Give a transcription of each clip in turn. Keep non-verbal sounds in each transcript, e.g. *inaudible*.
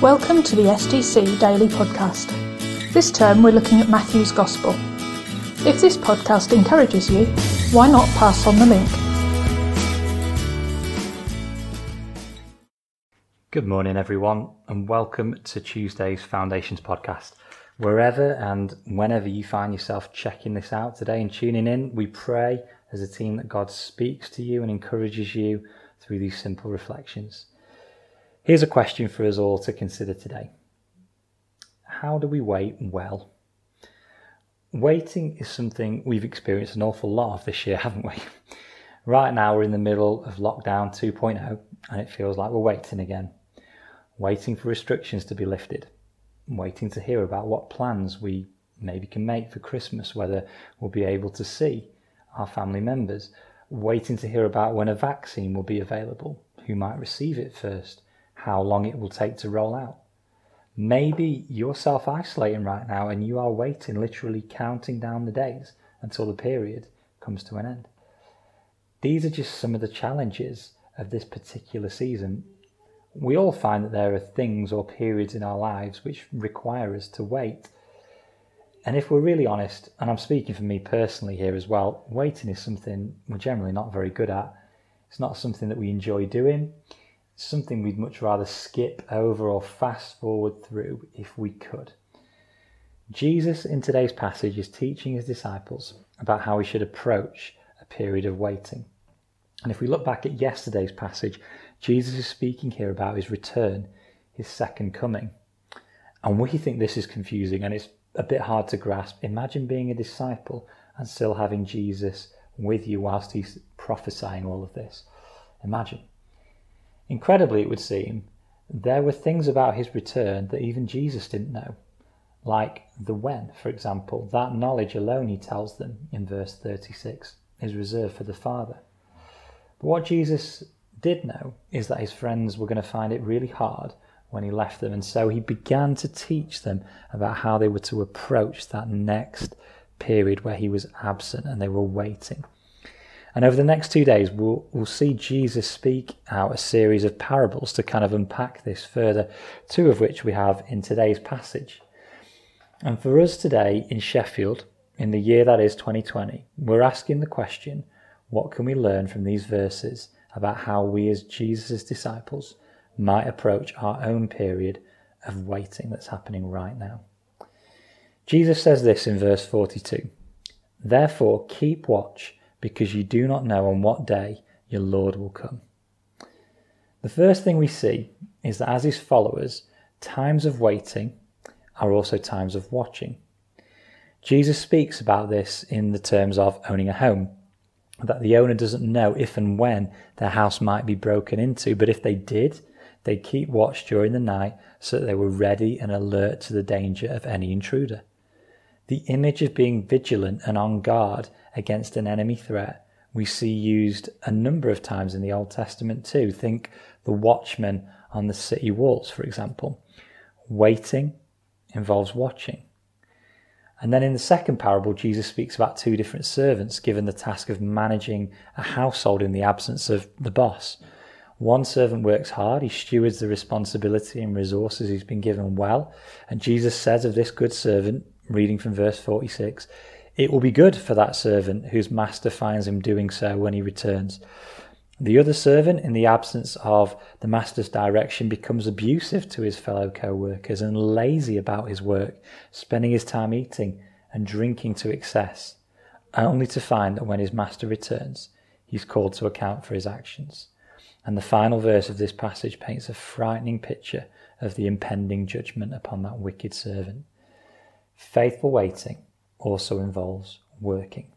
Welcome to the SGC Daily Podcast. This term we're looking at Matthew's Gospel. If this podcast encourages you, why not pass on the link? Good morning, everyone, and welcome to Tuesday's Foundations podcast. Wherever and whenever you find yourself checking this out today and tuning in, we pray as a team that God speaks to you and encourages you through these simple reflections. Here's a question for us all to consider today How do we wait well? Waiting is something we've experienced an awful lot of this year, *laughs* haven't we? Right now, we're in the middle of lockdown 2.0, and it feels like we're waiting again. Waiting for restrictions to be lifted, waiting to hear about what plans we maybe can make for Christmas, whether we'll be able to see our family members, waiting to hear about when a vaccine will be available, who might receive it first, how long it will take to roll out. Maybe you're self isolating right now and you are waiting, literally counting down the days until the period comes to an end. These are just some of the challenges of this particular season. We all find that there are things or periods in our lives which require us to wait. And if we're really honest, and I'm speaking for me personally here as well, waiting is something we're generally not very good at. It's not something that we enjoy doing something we'd much rather skip over or fast forward through if we could. Jesus in today's passage is teaching his disciples about how we should approach a period of waiting. And if we look back at yesterday's passage, Jesus is speaking here about his return, his second coming. And we think this is confusing and it's a bit hard to grasp. Imagine being a disciple and still having Jesus with you whilst he's prophesying all of this. Imagine. Incredibly, it would seem, there were things about his return that even Jesus didn't know, like the when, for example. That knowledge alone, he tells them in verse 36, is reserved for the Father. But what Jesus did know is that his friends were going to find it really hard when he left them, and so he began to teach them about how they were to approach that next period where he was absent and they were waiting. And over the next two days, we'll, we'll see Jesus speak out a series of parables to kind of unpack this further, two of which we have in today's passage. And for us today in Sheffield, in the year that is 2020, we're asking the question what can we learn from these verses about how we, as Jesus' disciples, might approach our own period of waiting that's happening right now? Jesus says this in verse 42 Therefore, keep watch because you do not know on what day your Lord will come. The first thing we see is that as his followers, times of waiting are also times of watching. Jesus speaks about this in the terms of owning a home, that the owner doesn't know if and when their house might be broken into, but if they did, they'd keep watch during the night so that they were ready and alert to the danger of any intruder. The image of being vigilant and on guard against an enemy threat we see used a number of times in the Old Testament too. Think the watchman on the city walls, for example. Waiting involves watching. And then in the second parable, Jesus speaks about two different servants given the task of managing a household in the absence of the boss. One servant works hard, he stewards the responsibility and resources he's been given well. And Jesus says of this good servant, reading from verse 46, it will be good for that servant whose master finds him doing so when he returns. The other servant, in the absence of the master's direction, becomes abusive to his fellow co workers and lazy about his work, spending his time eating and drinking to excess, only to find that when his master returns, he's called to account for his actions. And the final verse of this passage paints a frightening picture of the impending judgment upon that wicked servant. Faithful waiting also involves working.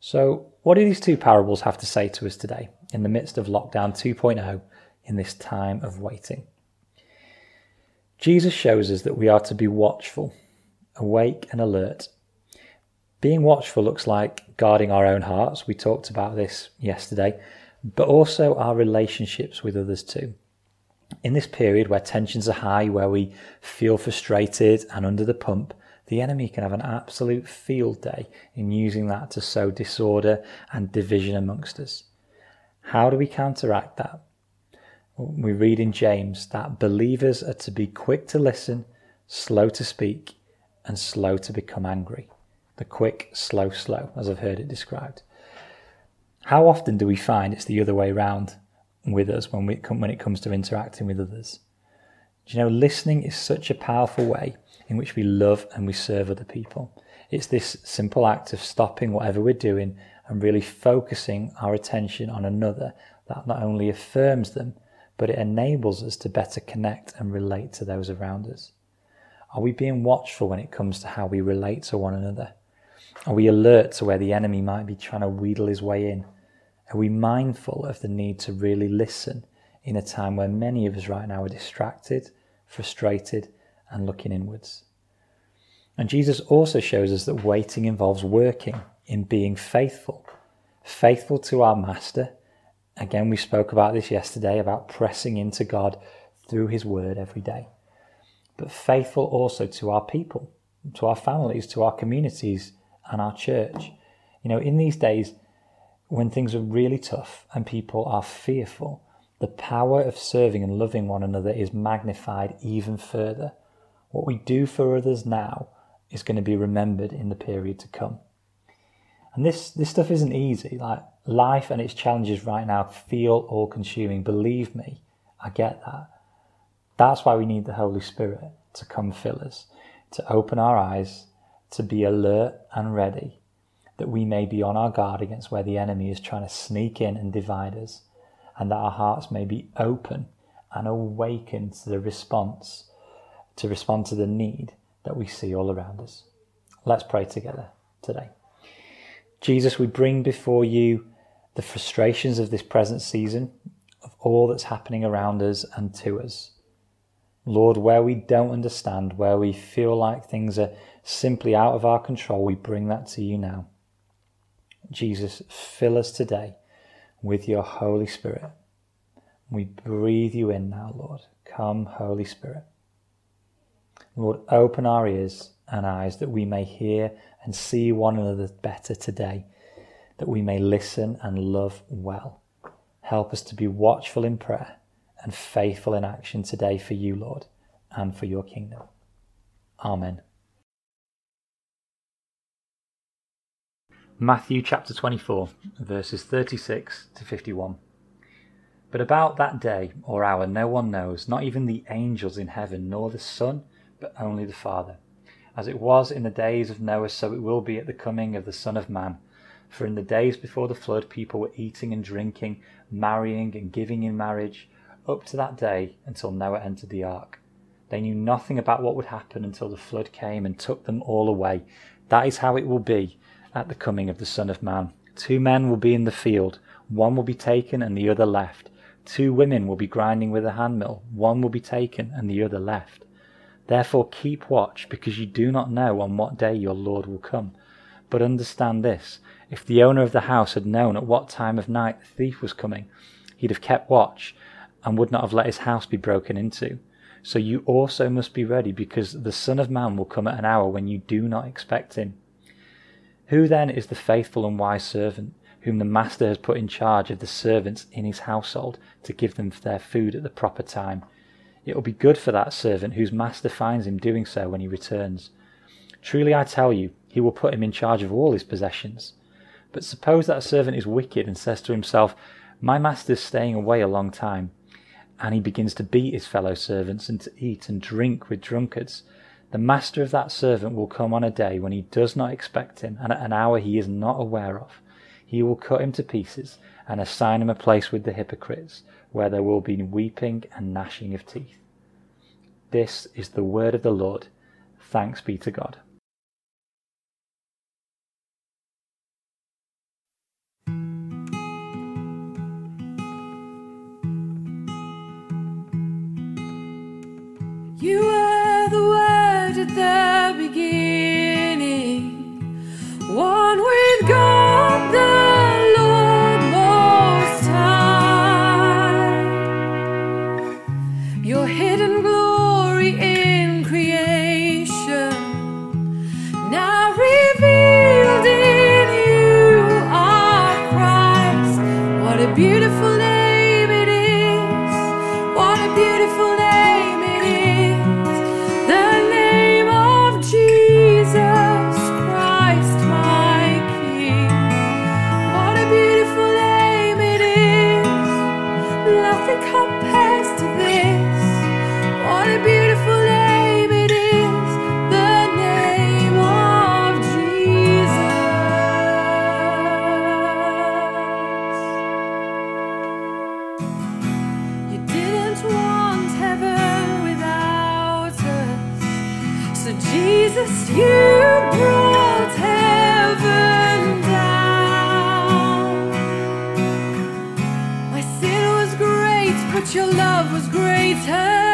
So, what do these two parables have to say to us today in the midst of lockdown 2.0 in this time of waiting? Jesus shows us that we are to be watchful, awake, and alert. Being watchful looks like guarding our own hearts. We talked about this yesterday, but also our relationships with others too. In this period where tensions are high, where we feel frustrated and under the pump, the enemy can have an absolute field day in using that to sow disorder and division amongst us. How do we counteract that? We read in James that believers are to be quick to listen, slow to speak, and slow to become angry. The quick, slow, slow, as I've heard it described. How often do we find it's the other way around with us when, we when it comes to interacting with others? Do you know, listening is such a powerful way in which we love and we serve other people. It's this simple act of stopping whatever we're doing and really focusing our attention on another that not only affirms them, but it enables us to better connect and relate to those around us. Are we being watchful when it comes to how we relate to one another? Are we alert to where the enemy might be trying to wheedle his way in? Are we mindful of the need to really listen in a time where many of us right now are distracted, frustrated, and looking inwards? And Jesus also shows us that waiting involves working in being faithful, faithful to our Master. Again, we spoke about this yesterday about pressing into God through His Word every day, but faithful also to our people, to our families, to our communities, and our church. You know, in these days when things are really tough and people are fearful, the power of serving and loving one another is magnified even further. What we do for others now is going to be remembered in the period to come. And this, this stuff isn't easy. Like life and its challenges right now feel all consuming. Believe me, I get that. That's why we need the Holy Spirit to come fill us, to open our eyes, to be alert and ready, that we may be on our guard against where the enemy is trying to sneak in and divide us, and that our hearts may be open and awakened to the response, to respond to the need that we see all around us. Let's pray together today. Jesus, we bring before you the frustrations of this present season, of all that's happening around us and to us. Lord, where we don't understand, where we feel like things are simply out of our control, we bring that to you now. Jesus, fill us today with your Holy Spirit. We breathe you in now, Lord. Come, Holy Spirit. Lord, open our ears and eyes that we may hear and see one another better today, that we may listen and love well. Help us to be watchful in prayer and faithful in action today for you, Lord, and for your kingdom. Amen. Matthew chapter 24, verses 36 to 51. But about that day or hour no one knows, not even the angels in heaven, nor the Son but only the Father. As it was in the days of Noah, so it will be at the coming of the Son of Man. For in the days before the flood, people were eating and drinking, marrying and giving in marriage, up to that day until Noah entered the ark. They knew nothing about what would happen until the flood came and took them all away. That is how it will be at the coming of the Son of Man. Two men will be in the field, one will be taken and the other left. Two women will be grinding with a handmill, one will be taken and the other left. Therefore keep watch, because you do not know on what day your Lord will come. But understand this if the owner of the house had known at what time of night the thief was coming, he'd have kept watch and would not have let his house be broken into. So you also must be ready, because the Son of Man will come at an hour when you do not expect him. Who then is the faithful and wise servant, whom the master has put in charge of the servants in his household to give them their food at the proper time? It will be good for that servant whose master finds him doing so when he returns. Truly I tell you, he will put him in charge of all his possessions. But suppose that servant is wicked and says to himself, My master is staying away a long time, and he begins to beat his fellow servants and to eat and drink with drunkards. The master of that servant will come on a day when he does not expect him, and at an hour he is not aware of. He will cut him to pieces and assign him a place with the hypocrites where there will be weeping and gnashing of teeth. This is the word of the Lord. Thanks be to God. Word your love was greater.